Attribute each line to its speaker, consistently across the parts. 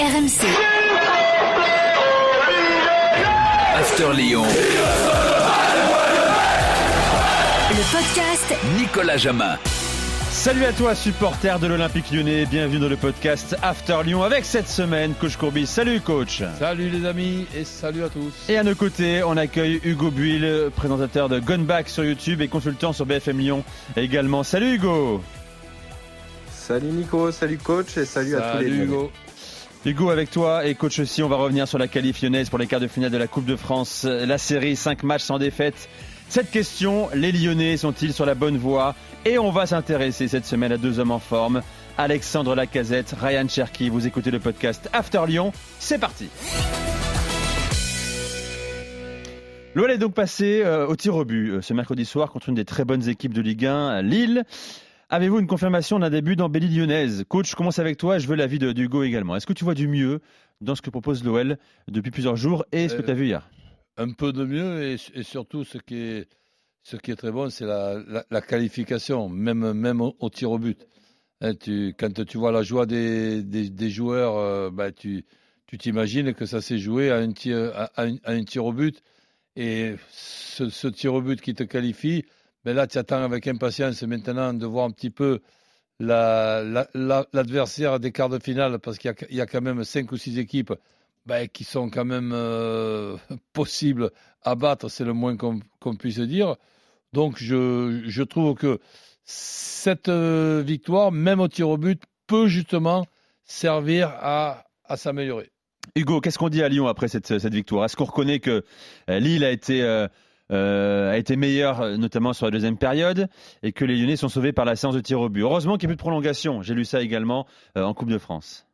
Speaker 1: RMC.
Speaker 2: After Lyon.
Speaker 1: Le podcast
Speaker 2: Nicolas Jamin.
Speaker 3: Salut à toi, supporter de l'Olympique lyonnais. Bienvenue dans le podcast After Lyon avec cette semaine, coach Courbis. Salut, coach.
Speaker 4: Salut les amis et salut à tous.
Speaker 3: Et à nos côtés, on accueille Hugo Buil, présentateur de Gone Back sur YouTube et consultant sur BFM Lyon également. Salut, Hugo.
Speaker 5: Salut Nico, salut coach et salut, à tous les
Speaker 4: Hugo.
Speaker 3: Hugo avec toi et coach aussi, on va revenir sur la qualif lyonnaise pour les quarts de finale de la Coupe de France. La série, 5 matchs sans défaite. Cette question, les Lyonnais sont-ils sur la bonne voie? Et on va s'intéresser cette semaine à deux hommes en forme. Alexandre Lacazette, Ryan Cherky, vous écoutez le podcast After Lyon, c'est parti L'OL est donc passé euh, au tir au but euh, ce mercredi soir contre une des très bonnes équipes de Ligue 1, Lille. Avez-vous une confirmation d'un début d'embellie lyonnaise? Coach, je commence avec toi je veux l'avis de d'Hugo également. Est-ce que tu vois du mieux dans ce que propose l'OL depuis plusieurs jours et ce que
Speaker 4: Euh,
Speaker 3: tu as vu hier?
Speaker 4: Un peu de mieux et, et surtout ce qui est, ce qui est très bon, c'est la, la- la qualification, même, même au, au tir au but. Hein, tu, quand tu vois la joie des, des, des joueurs, euh, bah, tu tu t'imagines que ça s'est joué à un, tir, à, à un, à un tir au but. Et ce, ce tir au but qui te qualifie, ben là, tu attends avec impatience maintenant de voir un petit peu la- la- la- l'adversaire des quarts de finale, parce qu'il y a, quand même cinq ou six équipes ben, qui sont quand même euh, possibles à battre, c'est le moins qu'on puisse dire. Donc je, trouve que cette euh, victoire, même au tir au but, peut justement servir à, s'améliorer.
Speaker 3: Hugo, qu'est-ce qu'on dit à Lyon après cette, victoire? Est-ce qu'on reconnaît que euh, Lille a été, euh, a été meilleur, euh, notamment sur la deuxième période, et que les Lyonnais sont sauvés par la séance de tir au but Heureusement qu'il n'y a plus de prolongation. J'ai lu ça également euh, en Coupe de France.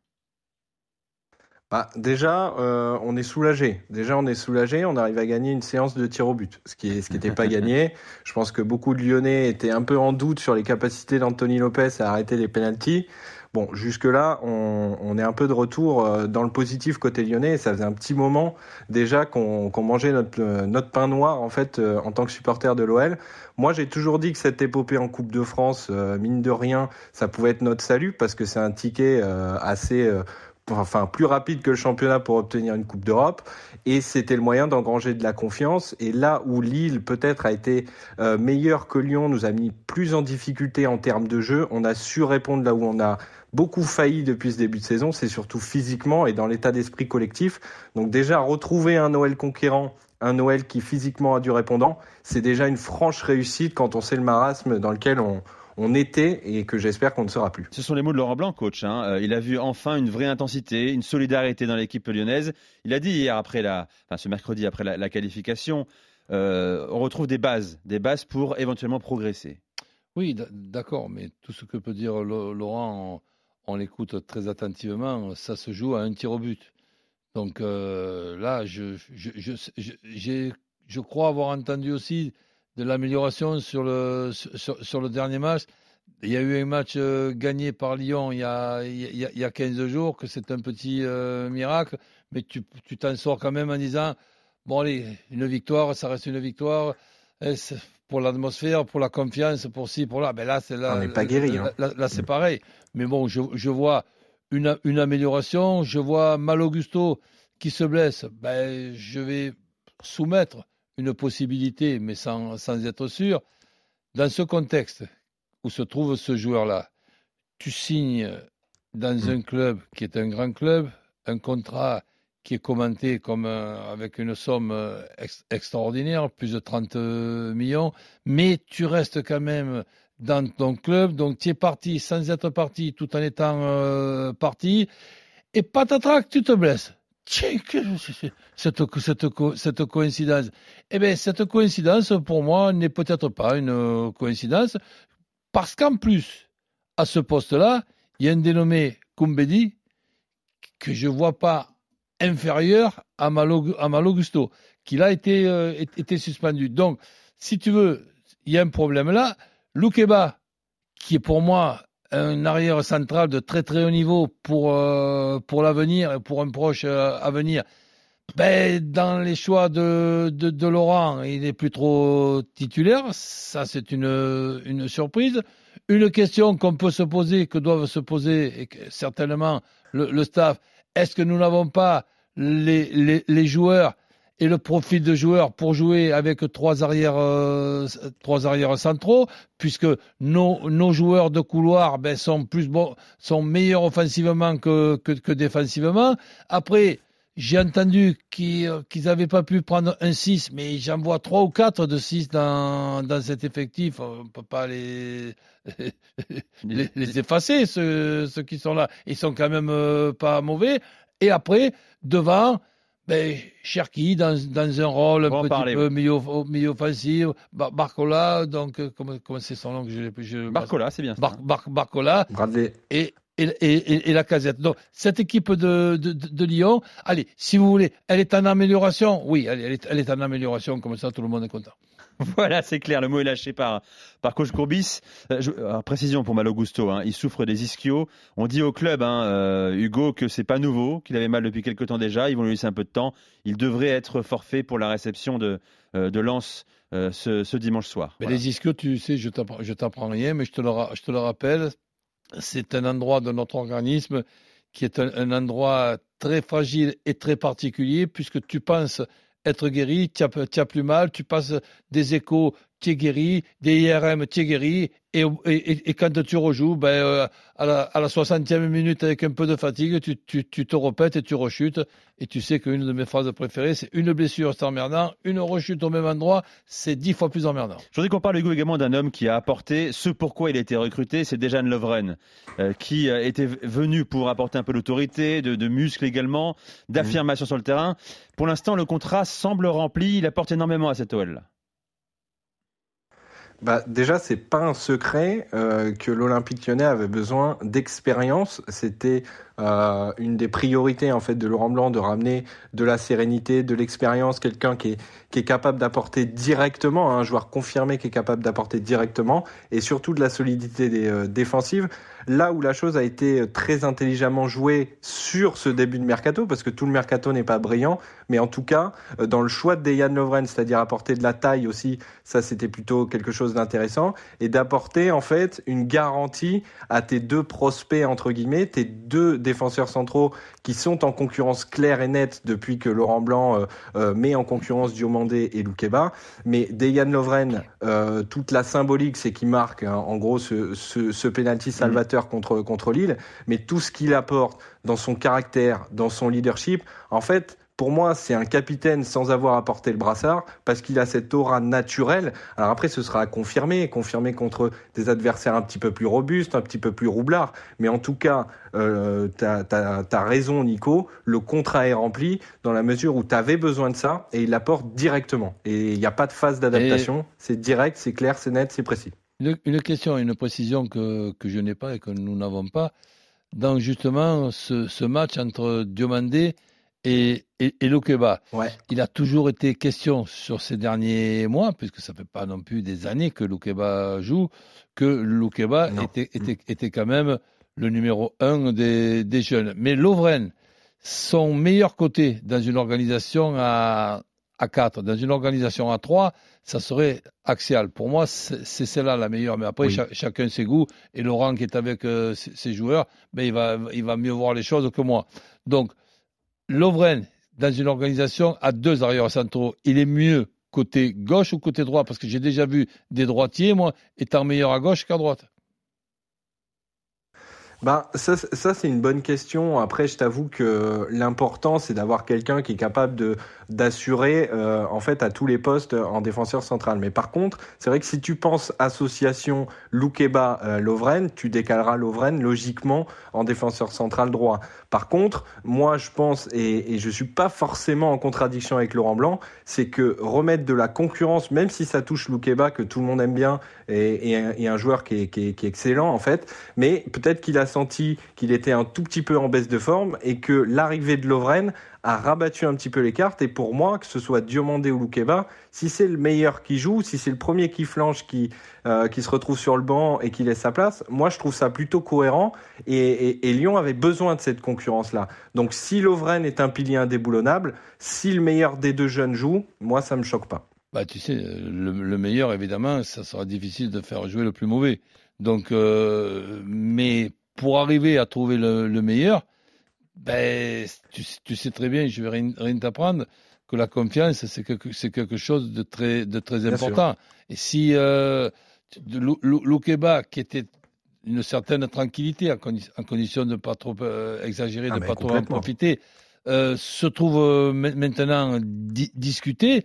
Speaker 5: Bah, déjà, euh, on est soulagé. Déjà, on est soulagé. On arrive à gagner une séance de tir au but, ce qui ce qui n'était pas gagné. Je pense que beaucoup de Lyonnais étaient un peu en doute sur les capacités d'Anthony Lopez à arrêter les pénalties. Bon, jusque-là, on, est un peu de retour euh, dans le positif côté lyonnais. Ça faisait un petit moment déjà qu'on mangeait notre, euh, notre pain noir en fait euh, en tant que supporter de l'OL. Moi, j'ai toujours dit que cette épopée en Coupe de France, mine de rien, ça pouvait être notre salut parce que c'est un ticket assez enfin plus rapide que le championnat pour obtenir une Coupe d'Europe. Et c'était le moyen d'engranger de la confiance. Et là où Lille peut-être a été euh, meilleur que Lyon nous a mis plus en difficulté en termes de jeu. On a su répondre là où on a beaucoup failli depuis ce début de saison. C'est surtout physiquement et dans l'état d'esprit collectif. Donc déjà retrouver un Noël conquérant un Noël qui physiquement a du répondant c'est déjà une franche réussite quand on sait le marasme dans lequel on on était et que j'espère qu'on ne sera plus.
Speaker 3: Ce sont les mots de Laurent Blanc, coach. hein. Euh, il a vu enfin une vraie intensité, une solidarité dans l'équipe lyonnaise. Il a dit hier, après la, enfin ce mercredi après la, la qualification, euh, on retrouve des bases, des bases pour éventuellement progresser.
Speaker 4: Oui, d'accord, mais tout ce que peut dire Laurent, on, on l'écoute très attentivement, ça se joue à un tir au but. Donc euh, là, je, je, je, je, je crois avoir entendu aussi de l'amélioration sur le, sur, sur le dernier match. Il y a eu un match euh, gagné par Lyon il y a, il y a, il y a 15 jours, que c'est un petit euh, miracle, mais tu tu t'en sors quand même en disant, bon allez, une victoire, ça reste une victoire. Et c'est- pour l'atmosphère, pour la confiance, pour ci, pour là? Ben là, c'est là.
Speaker 5: On n'est pas guéri,
Speaker 4: Là,
Speaker 5: hein.
Speaker 4: là- là, c'est pareil. Mais bon, je, je vois une, une amélioration. Je vois Malogusto qui se blesse. Ben, je vais soumettre une possibilité, mais sans, sans être sûr. Dans ce contexte où se trouve ce joueur-là, tu signes dans un club qui est un grand club, un contrat qui est commenté comme euh, avec une somme euh, ex- extraordinaire, plus de 30 millions, mais tu restes quand même dans ton club, donc tu es parti sans être parti, tout en étant euh, parti, et patatrac, tu te blesses. Cette, cette, co- cette coïncidence. Eh bien, cette coïncidence, pour moi, n'est peut-être pas une euh, coïncidence, parce qu'en plus, à ce poste-là, il y a un dénommé Kumbedi que je ne vois pas inférieur à Malo, à Gusto, qui là été, euh, suspendu. Donc, si tu veux, il y a un problème là. Loukeba, qui est pour moi un arrière central de très très haut niveau pour, euh, pour l'avenir et pour un proche euh, avenir, ben, dans les choix de, de, Laurent, il n'est plus trop titulaire. Ça, c'est une, une surprise. Une question qu'on peut se poser, que doivent se poser et certainement le, le staff, est-ce que nous n'avons pas les, les, les, joueurs et le profil de joueurs pour jouer avec trois arrières, euh, trois arrières centraux, puisque nos, nos joueurs de couloir ben, sont plus bons, sont meilleurs offensivement que, défensivement. Après, j'ai entendu qu'ils n'avaient pas pu prendre un 6, mais j'en vois 3 ou 4 de 6 dans, dans cet effectif. On ne peut pas les, les, effacer, ceux, ceux qui sont là. Ils sont quand même euh, pas mauvais. Et après, devant, ben, Cherki dans, dans un rôle un petit parler, peu milieu, milieu offensif, Bar Barcola, donc euh, comment comment c'est son nom que je, je
Speaker 3: Barcola, c'est bien.
Speaker 4: Bar, Bar, Barcola. Bradley. Et et, et, et, la casette. Donc, cette équipe de, de, de, Lyon, allez, si vous voulez, elle est en amélioration? Oui, elle, elle, est, elle est en amélioration, comme ça tout le monde est content.
Speaker 3: Voilà, c'est clair, le mot est lâché par, par coach Courbis. Euh, précision pour Malo Gusto, hein, il souffre des ischios. On dit au club, hein, euh, Hugo, que c'est pas nouveau, qu'il avait mal depuis quelques temps déjà. Ils vont lui laisser un peu de temps. Il devrait être forfait pour la réception de, euh, de Lens euh, ce, ce, dimanche soir.
Speaker 4: Mais voilà. Les ischios, tu sais, je t'apprends rien, mais je te le, je te le rappelle, c'est un endroit de notre organisme qui est un, un, endroit très fragile et très particulier, puisque tu penses être guéri, tu as, plus mal, tu passes des échos, tu es guéri, des IRM, tu es guéri, et, et, et, quand tu rejoues, ben, euh, à, la, à la 60e minute avec un peu de fatigue, tu, tu, tu, te repètes et tu rechutes. Et tu sais qu'une de mes phrases préférées, c'est une blessure, c'est emmerdant, une rechute au même endroit, c'est dix fois plus emmerdant.
Speaker 3: Je voudrais qu'on parle, Hugo, également d'un homme qui a apporté ce pourquoi il a été recruté, c'est Dejan Lovren, euh, qui euh, était venu pour apporter un peu d'autorité, de, de muscles également, d'affirmation mmh. sur le terrain. Pour l'instant, le contrat semble rempli, il apporte énormément à cette OL.
Speaker 5: Bah, déjà, c'est pas un secret euh, que l'Olympique lyonnais avait besoin d'expérience. C'était euh, une des priorités en fait de Laurent Blanc de ramener de la sérénité, de l'expérience, quelqu'un qui est, qui est capable d'apporter directement, hein, un joueur confirmé qui est capable d'apporter directement, et surtout de la solidité euh, défensive. Là où la chose a été très intelligemment jouée sur ce début de mercato, parce que tout le mercato n'est pas brillant, mais en tout cas, euh, dans le choix de Dejan Lovren, c'est-à-dire apporter de la taille aussi, ça c'était plutôt quelque chose d'intéressant, et d'apporter en fait une garantie à tes deux prospects, entre guillemets, tes deux défenseurs centraux qui sont en concurrence claire et nette depuis que Laurent Blanc euh, euh, met en concurrence Diomandé et Loukeba. Mais Dejan Lovren, euh, toute la symbolique, c'est qu'il marque hein, en gros ce, ce, ce penalty salvateur mmh. contre, contre Lille, mais tout ce qu'il apporte dans son caractère, dans son leadership, en fait, pour moi, c'est un capitaine sans avoir apporté le brassard parce qu'il a cette aura naturelle. Alors après, ce sera à confirmer, confirmer contre des adversaires un petit peu plus robustes, un petit peu plus roublards. Mais en tout cas, euh, tu as, raison, Nico. Le contrat est rempli dans la mesure où tu avais besoin de ça et il l'apporte directement. Et il n'y a pas de phase d'adaptation. C'est direct, c'est clair, c'est net, c'est précis.
Speaker 4: Une, une, question, une précision que, que je n'ai pas et que nous n'avons pas. Dans justement ce, ce match entre Diomandé et, et, et Lokeba. Ouais. Il a toujours été question sur ces derniers mois, puisque ça fait pas non plus des années que Lokeba joue, que Lokeba était, était, était, quand même le numéro un des, des jeunes. Mais Lovren, son meilleur côté dans une organisation à, à 4, dans une organisation à 3, ça serait axial. Pour moi, c'est celle-là la meilleure. Mais après, oui. ch chacun ses goûts. Et Laurent qui est avec euh, ses joueurs, ben, il, va, il va mieux voir les choses que moi. Donc, Lovren, dans une organisation, a deux arrières centraux. Il est mieux côté gauche ou côté droit? Parce que j'ai déjà vu des droitiers, moi, étant meilleur à gauche qu'à droite.
Speaker 5: Bah, ça, c'est une bonne question. Après, je t'avoue que l'important, c'est d'avoir quelqu'un qui est capable de d'assurer, euh, en fait, à tous les postes en défenseur central. Mais par contre, c'est vrai que si tu penses association Loukeba euh, Lovren, tu décaleras Lovren logiquement en défenseur central droit. Par contre, moi, je pense et, et je suis pas forcément en contradiction avec Laurent Blanc, c'est que remettre de la concurrence, même si ça touche Loukeba que tout le monde aime bien et, et, et un joueur qui est, qui est, qui est excellent en fait, mais peut-être qu'il a senti qu'il était un tout petit peu en baisse de forme et que l'arrivée de Lovren a rabattu un petit peu les cartes. Et pour moi, que ce soit Diomandé ou Loukeba, si c'est le meilleur qui joue, si c'est le premier qui flanche, qui, euh, qui se retrouve sur le banc et qui laisse sa place, moi je trouve ça plutôt cohérent. Et, Lyon avait besoin de cette concurrence-là. Donc si Lovren est un pilier indéboulonnable, si le meilleur des deux jeunes joue, moi ça me choque pas.
Speaker 4: Bah, tu sais, le, le meilleur, évidemment, ça sera difficile de faire jouer le plus mauvais. Donc, euh, mais pour arriver à trouver le, le meilleur, ben, tu, tu, sais très bien, je vais rien, rien t'apprendre, que la confiance, c'est quelque, c'est quelque chose de très, de très important. Et si euh, Loukeba, qui était une certaine tranquillité, en, en condition de ne pas trop euh, exagérer, ah, de ne pas trop en profiter, euh, se trouve euh, maintenant di discuté,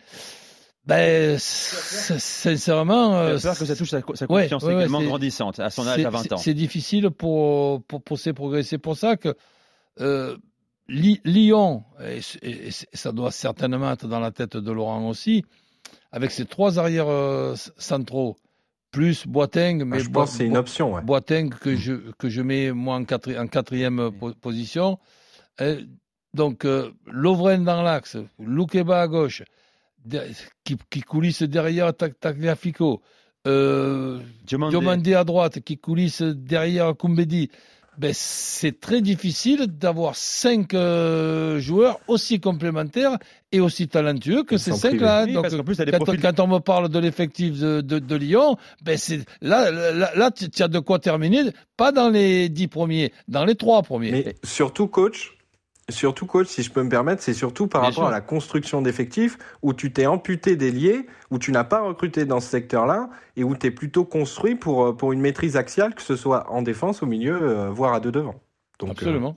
Speaker 4: ben, sincèrement.
Speaker 3: Euh, peur que ça touche sa, sa confiance ouais, également grandissante à son âge à 20 ans.
Speaker 4: C'est difficile pour, pour, pour ses progrès. C'est pour ça que euh, Lyon, et, et, ça doit certainement être dans la tête de Laurent aussi, avec ses trois arrières euh, centraux, plus Boateng, mais
Speaker 5: ah, je pense c'est une option. Ouais.
Speaker 4: Boateng que mm. je que je mets moi en, quatri en quatrième position. Et donc euh, Lovren dans l'axe, Loukeba à gauche, qui, qui coulisse derrière Tagliafico, euh, Diomandé à droite, qui coulisse derrière Koumbedi ben, c'est très difficile d'avoir cinq euh, joueurs aussi complémentaires et aussi talentueux que ces cinq-là.
Speaker 3: Donc, plus,
Speaker 4: quand, on me parle de l'effectif de, de, de, Lyon, ben c'est là, là, là tu as de quoi terminer, pas dans les dix premiers, dans les trois premiers.
Speaker 5: Mais surtout, coach, Surtout, coach, si je peux me permettre, c'est surtout par rapport à la construction d'effectifs où tu t'es amputé des liés, où tu n'as pas recruté dans ce secteur-là et où tu es plutôt construit pour, euh, pour une maîtrise axiale, que ce soit en défense, au milieu, euh, voire à deux devant.
Speaker 4: Donc, Absolument.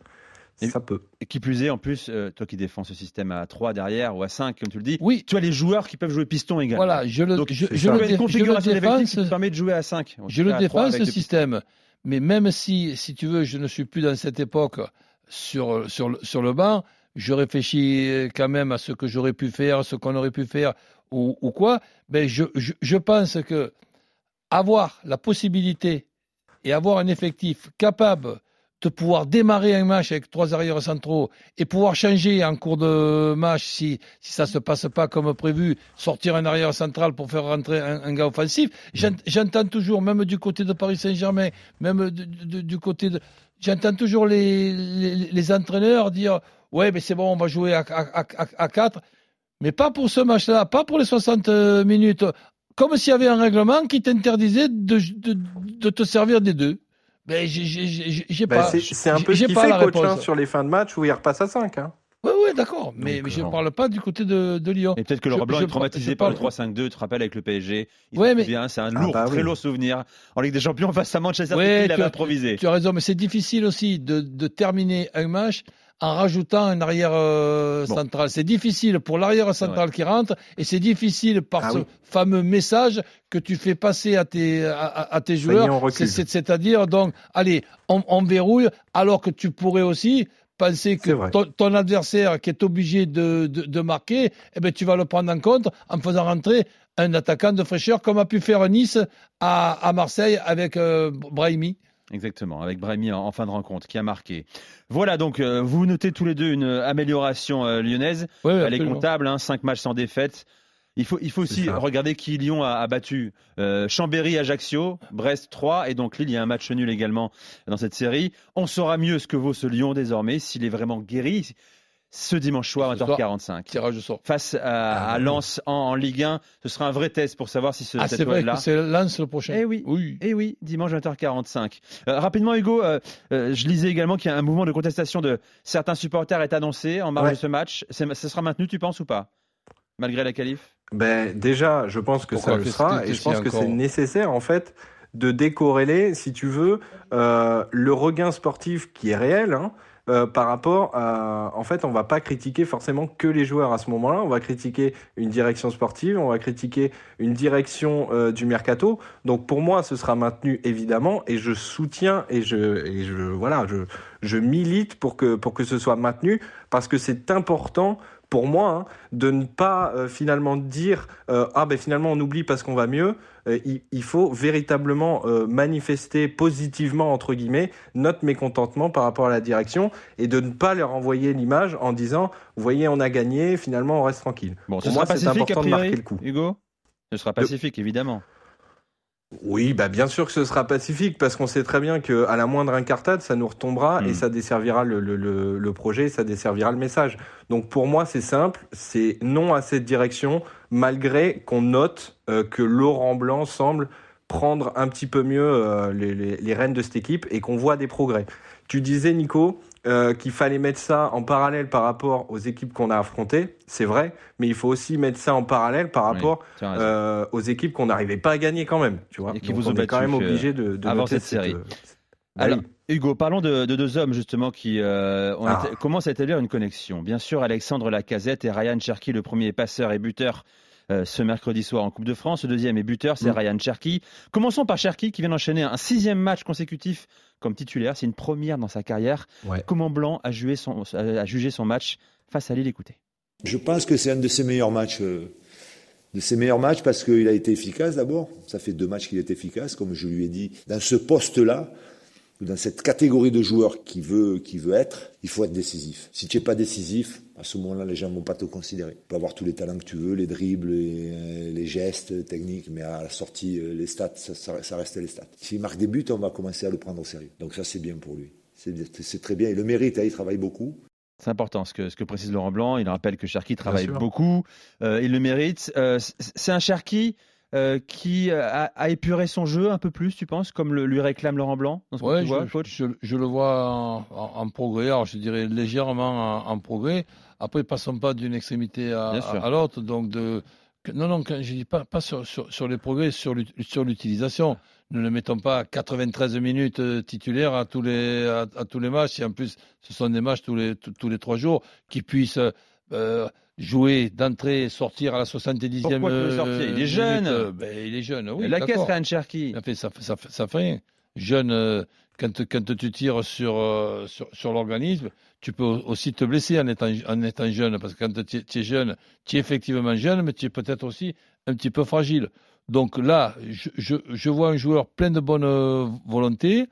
Speaker 5: Euh, ça peut.
Speaker 3: Et qui plus est, en plus, toi qui défends ce système à 3 derrière ou à 5, comme tu le dis,
Speaker 4: oui.
Speaker 3: tu as les joueurs qui peuvent jouer piston également.
Speaker 4: Voilà, je le,
Speaker 3: Donc,
Speaker 4: je,
Speaker 3: je, le,
Speaker 4: dé,
Speaker 3: configuration je le défense, qui te permet de jouer à 5.
Speaker 4: Je le défends ce système. Mais même si, si tu veux, je ne suis plus dans cette époque sur, sur, sur le banc, je réfléchis quand même à ce que j'aurais pu faire, ce qu'on aurait pu faire ou, ou quoi, ben je, je, pense que avoir la possibilité et avoir un effectif capable de pouvoir démarrer un match avec trois arrières centraux et pouvoir changer en cours de match si, si ça se passe pas comme prévu, sortir un arrière central pour faire rentrer un, gars offensif. J'entends toujours, même du côté de Paris Saint-Germain, même du, du, du côté de... J'entends toujours les, les, les entraîneurs dire ouais, mais c'est bon, on va jouer à, à, à, à 4. Mais pas pour ce match-là, pas pour les 60 euh, minutes. Comme s'il y avait un règlement qui t'interdisait de, de, de, te servir des deux. Ben, j'ai
Speaker 5: ben, pas. C'est un peu ce qu'il fait, coach, sur les fins de match où il repasse à 5. Hein.
Speaker 4: Oui, oui, d'accord. Mais, mais, je ne parle pas du côté de, de Lyon.
Speaker 3: Et peut-être que Laurent Blanc est traumatisé par le 3-5-2, tu te rappelles, avec le PSG. Il ouais, mais... c'est un ah, lourd, bah, très oui. lourd souvenir. En Ligue des Champions, face à Manchester City, il avait improvisé.
Speaker 4: Tu as raison, mais c'est difficile aussi de, de terminer un match en rajoutant un arrière euh, bon. central. C'est difficile pour l'arrière central qui rentre et c'est difficile par ah ce oui. fameux message que tu fais passer à tes, à, à tes joueurs. C'est-à-dire, donc, allez, on, on, verrouille alors que tu pourrais aussi penser que ton, ton, adversaire qui est obligé de, de, de, marquer, eh ben, tu vas le prendre en compte en faisant rentrer un attaquant de fraîcheur comme a pu faire Nice à, à Marseille avec euh, Brahimi.
Speaker 3: Exactement, avec Brahimi en, en, fin de rencontre, qui a marqué. Voilà, donc euh, vous notez tous les deux une amélioration euh, lyonnaise. Elle est comptable, hein, 5 matchs sans défaite. Il faut, il faut aussi regarder qui Lyon a, a battu. Euh, Chambéry, Ajaccio, Brest 3, et donc Lille, il y a un match nul également dans cette série. On saura mieux ce que vaut ce Lyon désormais, s'il est vraiment guéri, ce dimanche soir à 20h45.
Speaker 4: Tirage de sort.
Speaker 3: Face à, à Lens en, en, Ligue 1. Ce sera un vrai test pour savoir si ce
Speaker 4: ah, c'est vrai que c'est Lens le prochain.
Speaker 3: Eh oui.
Speaker 4: oui.
Speaker 3: Eh oui, dimanche 20h45. Euh, rapidement, Hugo, euh, euh, je lisais également qu'il y a un mouvement de contestation de certains supporters est annoncé en marge ouais. de ce match. Ce sera maintenu, tu penses ou pas? Malgré la qualif?
Speaker 5: Ben, Déjà, je pense que Pourquoi ça le sera et je pense que c'est nécessaire en fait de décorréler, si tu veux, euh, le regain sportif qui est réel. Hein, euh, par rapport à. En fait, on va pas critiquer forcément que les joueurs à ce moment-là. On va critiquer une direction sportive, on va critiquer une direction euh, du mercato. Donc pour moi, ce sera maintenu évidemment, et je soutiens et je et je voilà, je je milite pour que pour que ce soit maintenu parce que c'est important pour moi, hein, de ne pas euh, finalement dire euh, ah ben finalement on oublie parce qu'on va mieux. Euh, il, il, faut véritablement manifester positivement entre guillemets notre mécontentement par rapport à la direction et de ne pas leur envoyer l'image en disant vous voyez on a gagné finalement on reste tranquille.
Speaker 3: Bon, pour moi c'est important de marquer le coup. Hugo, ce sera pacifique évidemment.
Speaker 5: Oui, bah bien sûr que ce sera pacifique parce qu'on sait très bien que à la moindre incartade, ça nous retombera mmh. et ça desservira le, le, le, le, projet, ça desservira le message. Donc pour moi, c'est simple, c'est non à cette direction, malgré qu'on note euh, que Laurent Blanc semble prendre un petit peu mieux euh, les, les, les rênes de cette équipe et qu'on voit des progrès. Tu disais, Nico, euh, qu'il fallait mettre ça en parallèle par rapport aux équipes qu'on a affrontées, c'est vrai, mais il faut aussi mettre ça en parallèle par rapport euh, aux équipes qu'on n'arrivait pas à gagner quand même, tu vois.
Speaker 3: Et qui
Speaker 5: Donc
Speaker 3: vous ont
Speaker 5: on est quand même
Speaker 3: euh,
Speaker 5: obligé de, de
Speaker 3: avant cette série. Alors,
Speaker 5: oui.
Speaker 3: Hugo, parlons de, de deux hommes justement qui euh, ont
Speaker 5: Ah.
Speaker 3: commencent à établir une connexion? Bien sûr, Alexandre Lacazette et Ryan Cherky, le premier passeur et buteur ce mercredi soir en Coupe de France. Le deuxième est buteur, c'est
Speaker 5: Mm.
Speaker 3: Ryan Cherky. Commençons par Cherky qui vient d'enchaîner un sixième match consécutif comme titulaire. C'est une première dans sa carrière.
Speaker 5: Ouais.
Speaker 3: Comment Blanc a, joué son, a jugé son match face à Lille? Écoutez.
Speaker 6: Je pense que c'est un de ses meilleurs matchs. euh, de ses meilleurs matchs parce qu'il a été efficace d'abord. Ça fait deux matchs qu'il est efficace, comme je lui ai dit. Dans ce poste-là, dans cette catégorie de joueurs qui veut, qui veut être, il faut être décisif. Si tu n'es pas décisif, à ce moment-là, les gens ne vont pas te considérer. Tu peux avoir tous les talents que tu veux, les dribbles, les, euh, les gestes techniques, mais à la sortie, euh, les stats, ça, ça- reste les stats. S'il marque des buts, on va commencer à le prendre au sérieux. Donc ça, c'est bien pour lui. C'est très bien. Il le mérite, hein, il travaille beaucoup.
Speaker 3: C'est important ce que, ce que précise Laurent Blanc. Il rappelle que Cherki travaille beaucoup. Euh, il le mérite. Euh, c'est un Cherki euh, qui a, a épuré son jeu un peu plus, tu penses, comme le, lui réclame Laurent Blanc dans ce que
Speaker 4: Ouais,
Speaker 3: vois,
Speaker 4: je,
Speaker 3: coach
Speaker 4: je- je le vois en, en- en progrès, alors je dirais légèrement en, en progrès. Après, passons pas d'une extrémité à, l'autre. Donc, de, non, non, je dis pas, pas sur, sur, sur les progrès, sur l'ut- sur l'utilisation. Ne le mettons pas à 93 minutes euh, titulaire à tous les à, à tous les matchs. Et en plus, ce sont des matchs tous les tous, tous les trois jours qui puissent euh, jouer d'entrée, sortir à la 70e.
Speaker 3: Pourquoi tu veux
Speaker 4: euh,
Speaker 3: sortir Il est
Speaker 4: minute,
Speaker 3: jeune.
Speaker 4: euh, ben, il est jeune. Oui,
Speaker 3: La caisse. Ryan Cherki.
Speaker 4: Ça fait, ça, fait, ça, fait, ça fait rien. Jeune, euh, quand, quand tu tires sur, euh, sur, sur l'organisme, tu peux aussi te blesser en étant, en étant jeune. Parce que quand tu es, jeune, tu es effectivement jeune, mais tu es peut-être aussi un petit peu fragile. Donc là, je, je, je vois un joueur plein de bonne euh, volonté.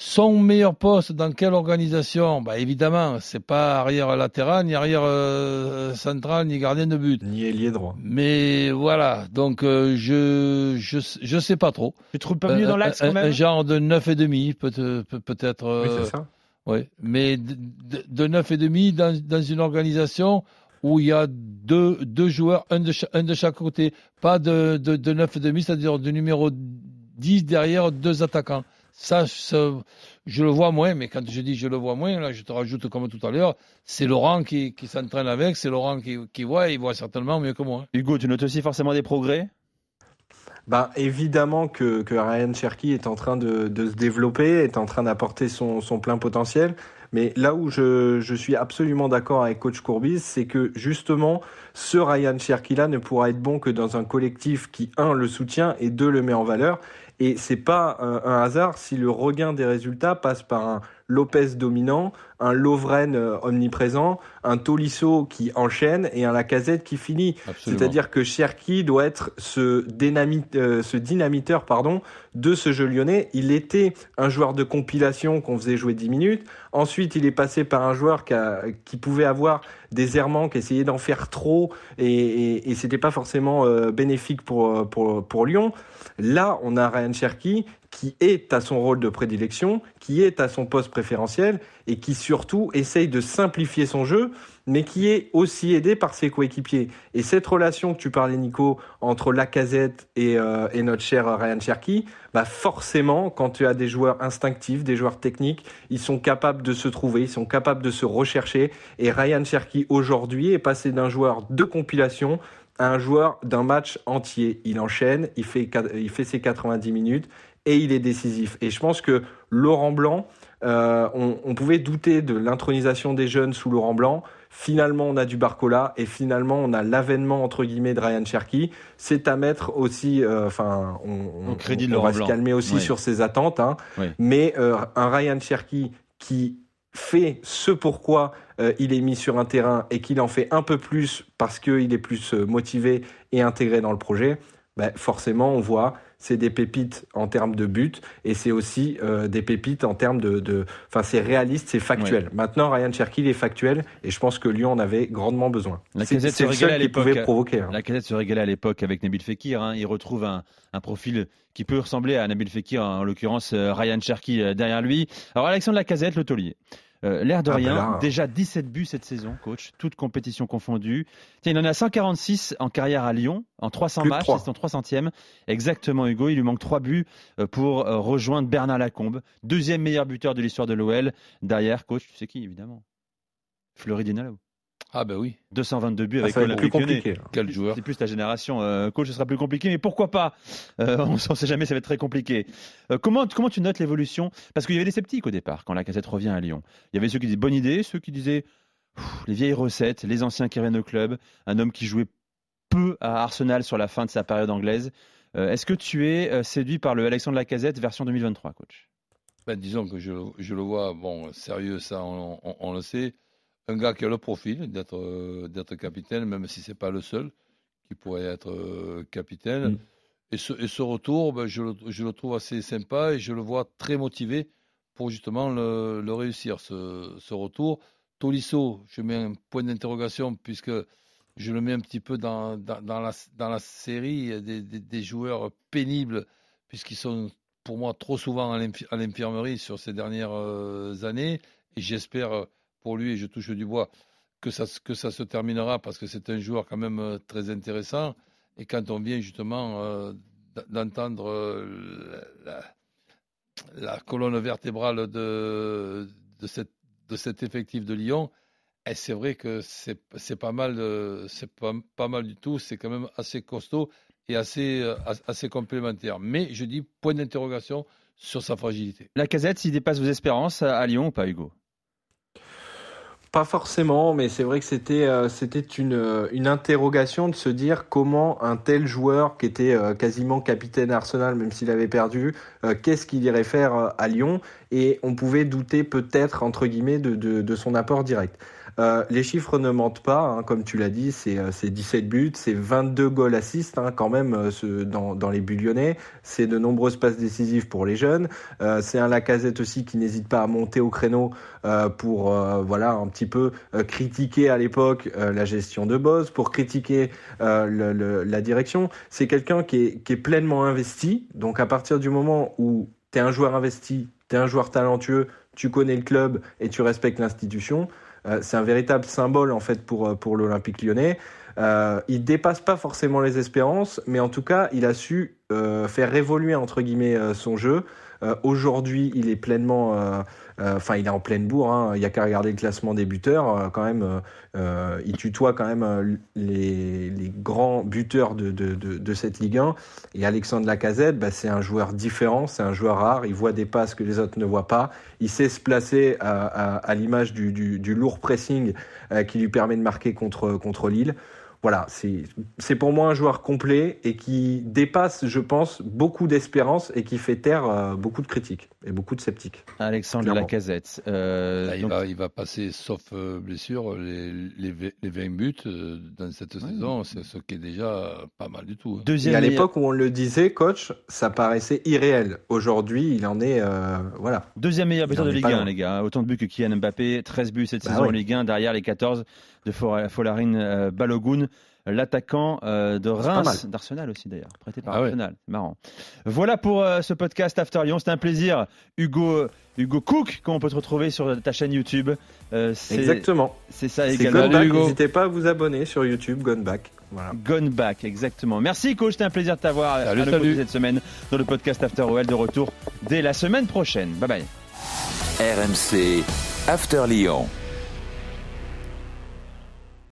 Speaker 4: Son meilleur poste dans quelle organisation? Bah Évidemment, c'est pas arrière latéral, ni arrière euh, central, ni gardien de but.
Speaker 5: Ni ailier droit.
Speaker 4: Mais voilà, donc euh, je, je je sais pas trop.
Speaker 3: Tu trouves pas mieux dans
Speaker 4: Un-
Speaker 3: l'axe quand même
Speaker 4: un genre de 9,5 peut, peut, peut-être.
Speaker 5: Oui,
Speaker 4: euh,
Speaker 5: c'est ça.
Speaker 4: ouais. Mais de, de, de 9,5 dans, dans une organisation où il y a deux, deux joueurs, un de, un de chaque côté. Pas de, de, de 9,5, c'est-à-dire de numéro 10 derrière deux attaquants. Ça, ça, je le vois moins, mais quand je dis je le vois moins, là, je te rajoute comme tout à l'heure, c'est Laurent qui, qui s'entraîne avec, c'est Laurent qui, qui voit, et il voit certainement mieux que moi.
Speaker 3: Hugo, tu notes aussi forcément des progrès?
Speaker 5: Bah, évidemment que, que Ryan Cherky est en train de, de se développer, est en train d'apporter son, son plein potentiel. Mais là où je, je suis absolument d'accord avec Coach Courbis, c'est que justement, ce Ryan Cherky-là ne pourra être bon que dans un collectif qui, un, le soutient et deux, le met en valeur. Et c'est pas un, un hasard si le regain des résultats passe par un Lopez dominant, un Lovren euh, omniprésent, un Tolisso qui enchaîne et un Lacazette qui finit. C'est-à-dire que Cherki doit être ce, dynamite, euh, ce dynamiteur pardon, de ce jeu lyonnais. Il était un joueur de compilation qu'on faisait jouer 10 minutes. Ensuite, il est passé par un joueur qui, a- qui pouvait avoir des errements, qui essayait d'en faire trop, et, et, et c'était pas forcément euh, bénéfique pour, pour, pour Lyon. Là, on a Ryan Cherki qui est à son rôle de prédilection, qui est à son poste préférentiel, et qui surtout essaye de simplifier son jeu, mais qui est aussi aidé par ses coéquipiers. Et cette relation que tu parlais, Nico, entre Lacazette et, euh, et notre cher Ryan Cherky, bah forcément, quand tu as des joueurs instinctifs, des joueurs techniques, ils sont capables de se trouver, ils sont capables de se rechercher. Et Ryan Cherky, aujourd'hui, est passé d'un joueur de compilation à un joueur d'un match entier. Il enchaîne, il fait, il fait ses 90 minutes et il est décisif. Et je pense que Laurent Blanc, euh, on, on pouvait douter de l'intronisation des jeunes sous Laurent Blanc. Finalement, on a du Barcola et finalement, on a l'avènement entre guillemets de Ryan Cherky. C'est à mettre aussi, euh, enfin, on,
Speaker 3: crédit de Laurent
Speaker 5: va
Speaker 3: Blanc.
Speaker 5: se calmer aussi
Speaker 3: Oui.
Speaker 5: sur ses attentes. Hein.
Speaker 3: Oui.
Speaker 5: Mais euh, un Ryan Cherky qui fait ce pourquoi euh, il est mis sur un terrain et qu'il en fait un peu plus parce qu'il est plus motivé et intégré dans le projet, ben, forcément, on voit, c'est des pépites en termes de but et c'est aussi euh, des pépites en termes de. Enfin, c'est réaliste, c'est factuel. Maintenant, Ryan Cherky, il est factuel et je pense que Lyon en avait grandement besoin.
Speaker 3: La
Speaker 5: C'est
Speaker 3: Casette se
Speaker 5: le
Speaker 3: régalait à
Speaker 5: seul qui
Speaker 3: l'époque.
Speaker 5: pouvait provoquer. hein.
Speaker 3: La casette se régalait à l'époque avec Nabil Fekir. hein. Il retrouve un, un profil qui peut ressembler à Nabil Fekir, en l'occurrence euh, Ryan Cherky euh, derrière lui. Alors Alexandre Lacazette, le taulier. Euh, L'air de
Speaker 5: Ah, bah
Speaker 3: rien,
Speaker 5: là.
Speaker 3: déjà 17 buts cette saison, coach, toutes compétitions confondues. Tiens, il en a 146 en carrière à Lyon, en 300
Speaker 5: Plus de
Speaker 3: matchs, c'est son 300e. Exactement, Hugo, il lui manque 3 buts euh, pour euh, rejoindre Bernard Lacombe, deuxième meilleur buteur de l'histoire de l'OL. Derrière, coach, tu sais qui, évidemment? Fleury Dinalo.
Speaker 4: Ah ben oui,
Speaker 3: 222 buts
Speaker 5: Ah,
Speaker 3: avec
Speaker 5: plus
Speaker 3: l'Olympique Lyonnais.
Speaker 5: compliqué.
Speaker 4: quel joueur.
Speaker 3: C'est plus ta génération. Euh, coach, ce sera plus compliqué, mais pourquoi pas? Euh, On ne sait jamais, ça va être très compliqué. Euh, comment, comment tu notes l'évolution? Parce qu'il y avait des sceptiques au départ, quand la casette revient à Lyon. Il y avait ceux qui disaient bonne idée, ceux qui disaient pff, les vieilles recettes, les anciens qui reviennent au club, un homme qui jouait peu à Arsenal sur la fin de sa période anglaise. Euh, Est-ce que tu es euh, séduit par le Alexandre Lacazette version 2023, coach?
Speaker 4: Ben, disons que je, je le vois, bon, sérieux, ça, on, on- on le sait. Un gars qui a le profil d'être euh, d'être capitaine, même si c'est pas le seul qui pourrait être euh, capitaine.
Speaker 5: Mm.
Speaker 4: Et, ce, et ce retour, ben, je, le, je le trouve assez sympa et je le vois très motivé pour justement le, le réussir, ce, ce retour. Tolisso, je mets un point d'interrogation puisque je le mets un petit peu dans, dans, dans la, dans la série des, des- des joueurs pénibles, puisqu'ils sont pour moi trop souvent à l'infi- à l'infirmerie sur ces dernières euh, années. Et j'espère pour lui, et je touche du bois, que ça, que ça se terminera parce que c'est un joueur quand même euh, très intéressant. Et quand on vient justement euh, d'entendre euh, la, la colonne vertébrale de, de, cette, de cet effectif de Lyon, et c'est vrai que c'est pas mal, c'est pas, pas mal du tout. C'est quand même assez costaud et assez, as- assez complémentaire. Mais je dis point d'interrogation sur sa fragilité.
Speaker 3: Lacazette, s'il dépasse vos espérances à Lyon ou pas, Hugo?
Speaker 5: Pas forcément, mais c'est vrai que c'était euh, c'était une, euh, une interrogation de se dire comment un tel joueur qui était euh, quasiment capitaine Arsenal, même s'il avait perdu, qu'est-ce qu'il irait faire à Lyon? Et on pouvait douter peut-être entre guillemets de, de son apport direct. Euh, les chiffres ne mentent pas, hein, comme tu l'as dit, c'est euh, c'est 17 buts, c'est 22 goals assists hein, quand même euh, dans, les buts lyonnais, c'est de nombreuses passes décisives pour les jeunes, Euh, c'est un Lacazette aussi qui n'hésite pas à monter au créneau euh, pour euh, voilà un petit peu euh, critiquer à l'époque euh, la gestion de Boss, pour critiquer euh, la direction. C'est quelqu'un qui est, qui est pleinement investi, donc à partir du moment où tu es un joueur investi, tu es un joueur talentueux, tu connais le club et tu respectes l'institution, euh, c'est un véritable symbole en fait pour, euh, pour l'Olympique lyonnais. Euh, il dépasse pas forcément les espérances, mais en tout cas, il a su euh, faire évoluer entre guillemets euh, son jeu. Euh, Aujourd'hui, il est pleinement, euh, euh, enfin, il est en pleine bourre. hein. Il y a qu'à regarder le classement des buteurs. euh, quand même, il tutoie quand même les, les grands buteurs de, de, de, de cette Ligue 1. Et Alexandre Lacazette, bah, c'est un joueur différent, c'est un joueur rare. Il voit des passes que les autres ne voient pas. Il sait se placer à, à, à l'image du, du, du lourd pressing qui lui permet de marquer contre, contre Lille. Voilà, c'est pour moi un joueur complet et qui dépasse, je pense, beaucoup d'espérance et qui fait taire euh, beaucoup de critiques et beaucoup de sceptiques.
Speaker 3: Alexandre
Speaker 5: Clairement.
Speaker 3: Lacazette. euh,
Speaker 4: Là, il,
Speaker 3: donc-
Speaker 4: va, il va passer, sauf euh, blessure, les, les, v- les 20 buts euh, dans cette saison, c'est ce qui est déjà pas mal du tout. hein.
Speaker 5: Et
Speaker 3: Deuxième
Speaker 5: à
Speaker 3: meilleur-
Speaker 5: l'époque où on le disait, coach, ça paraissait irréel. Aujourd'hui, il en est, euh, voilà.
Speaker 3: Deuxième meilleur buteur de Ligue
Speaker 5: pas
Speaker 3: 1,
Speaker 5: loin.
Speaker 3: les gars. Autant de buts que Kylian Mbappé. 13 buts cette
Speaker 5: Bah
Speaker 3: saison
Speaker 5: oui.
Speaker 3: en Ligue 1, derrière les 14 de Folarin euh, Balogun, l'attaquant euh, de Reims, d'Arsenal aussi d'ailleurs, prêté par
Speaker 4: Ah.
Speaker 3: Arsenal. Marrant. Voilà pour euh, ce podcast After Lyon. C'était un plaisir. Hugo, Hugo Cook, qu'on peut te retrouver sur ta chaîne YouTube. Euh, c'est-
Speaker 5: Exactement.
Speaker 3: C'est ça
Speaker 5: C'est
Speaker 3: également.
Speaker 5: N'hésitez pas à vous abonner sur YouTube, Gone Back. Voilà.
Speaker 3: Gone Back, exactement. Merci coach, c'était un plaisir de t'avoir
Speaker 4: Salut, salut.
Speaker 3: cette semaine dans le podcast After OL de retour dès la semaine prochaine. Bye bye.
Speaker 2: RMC After Lyon.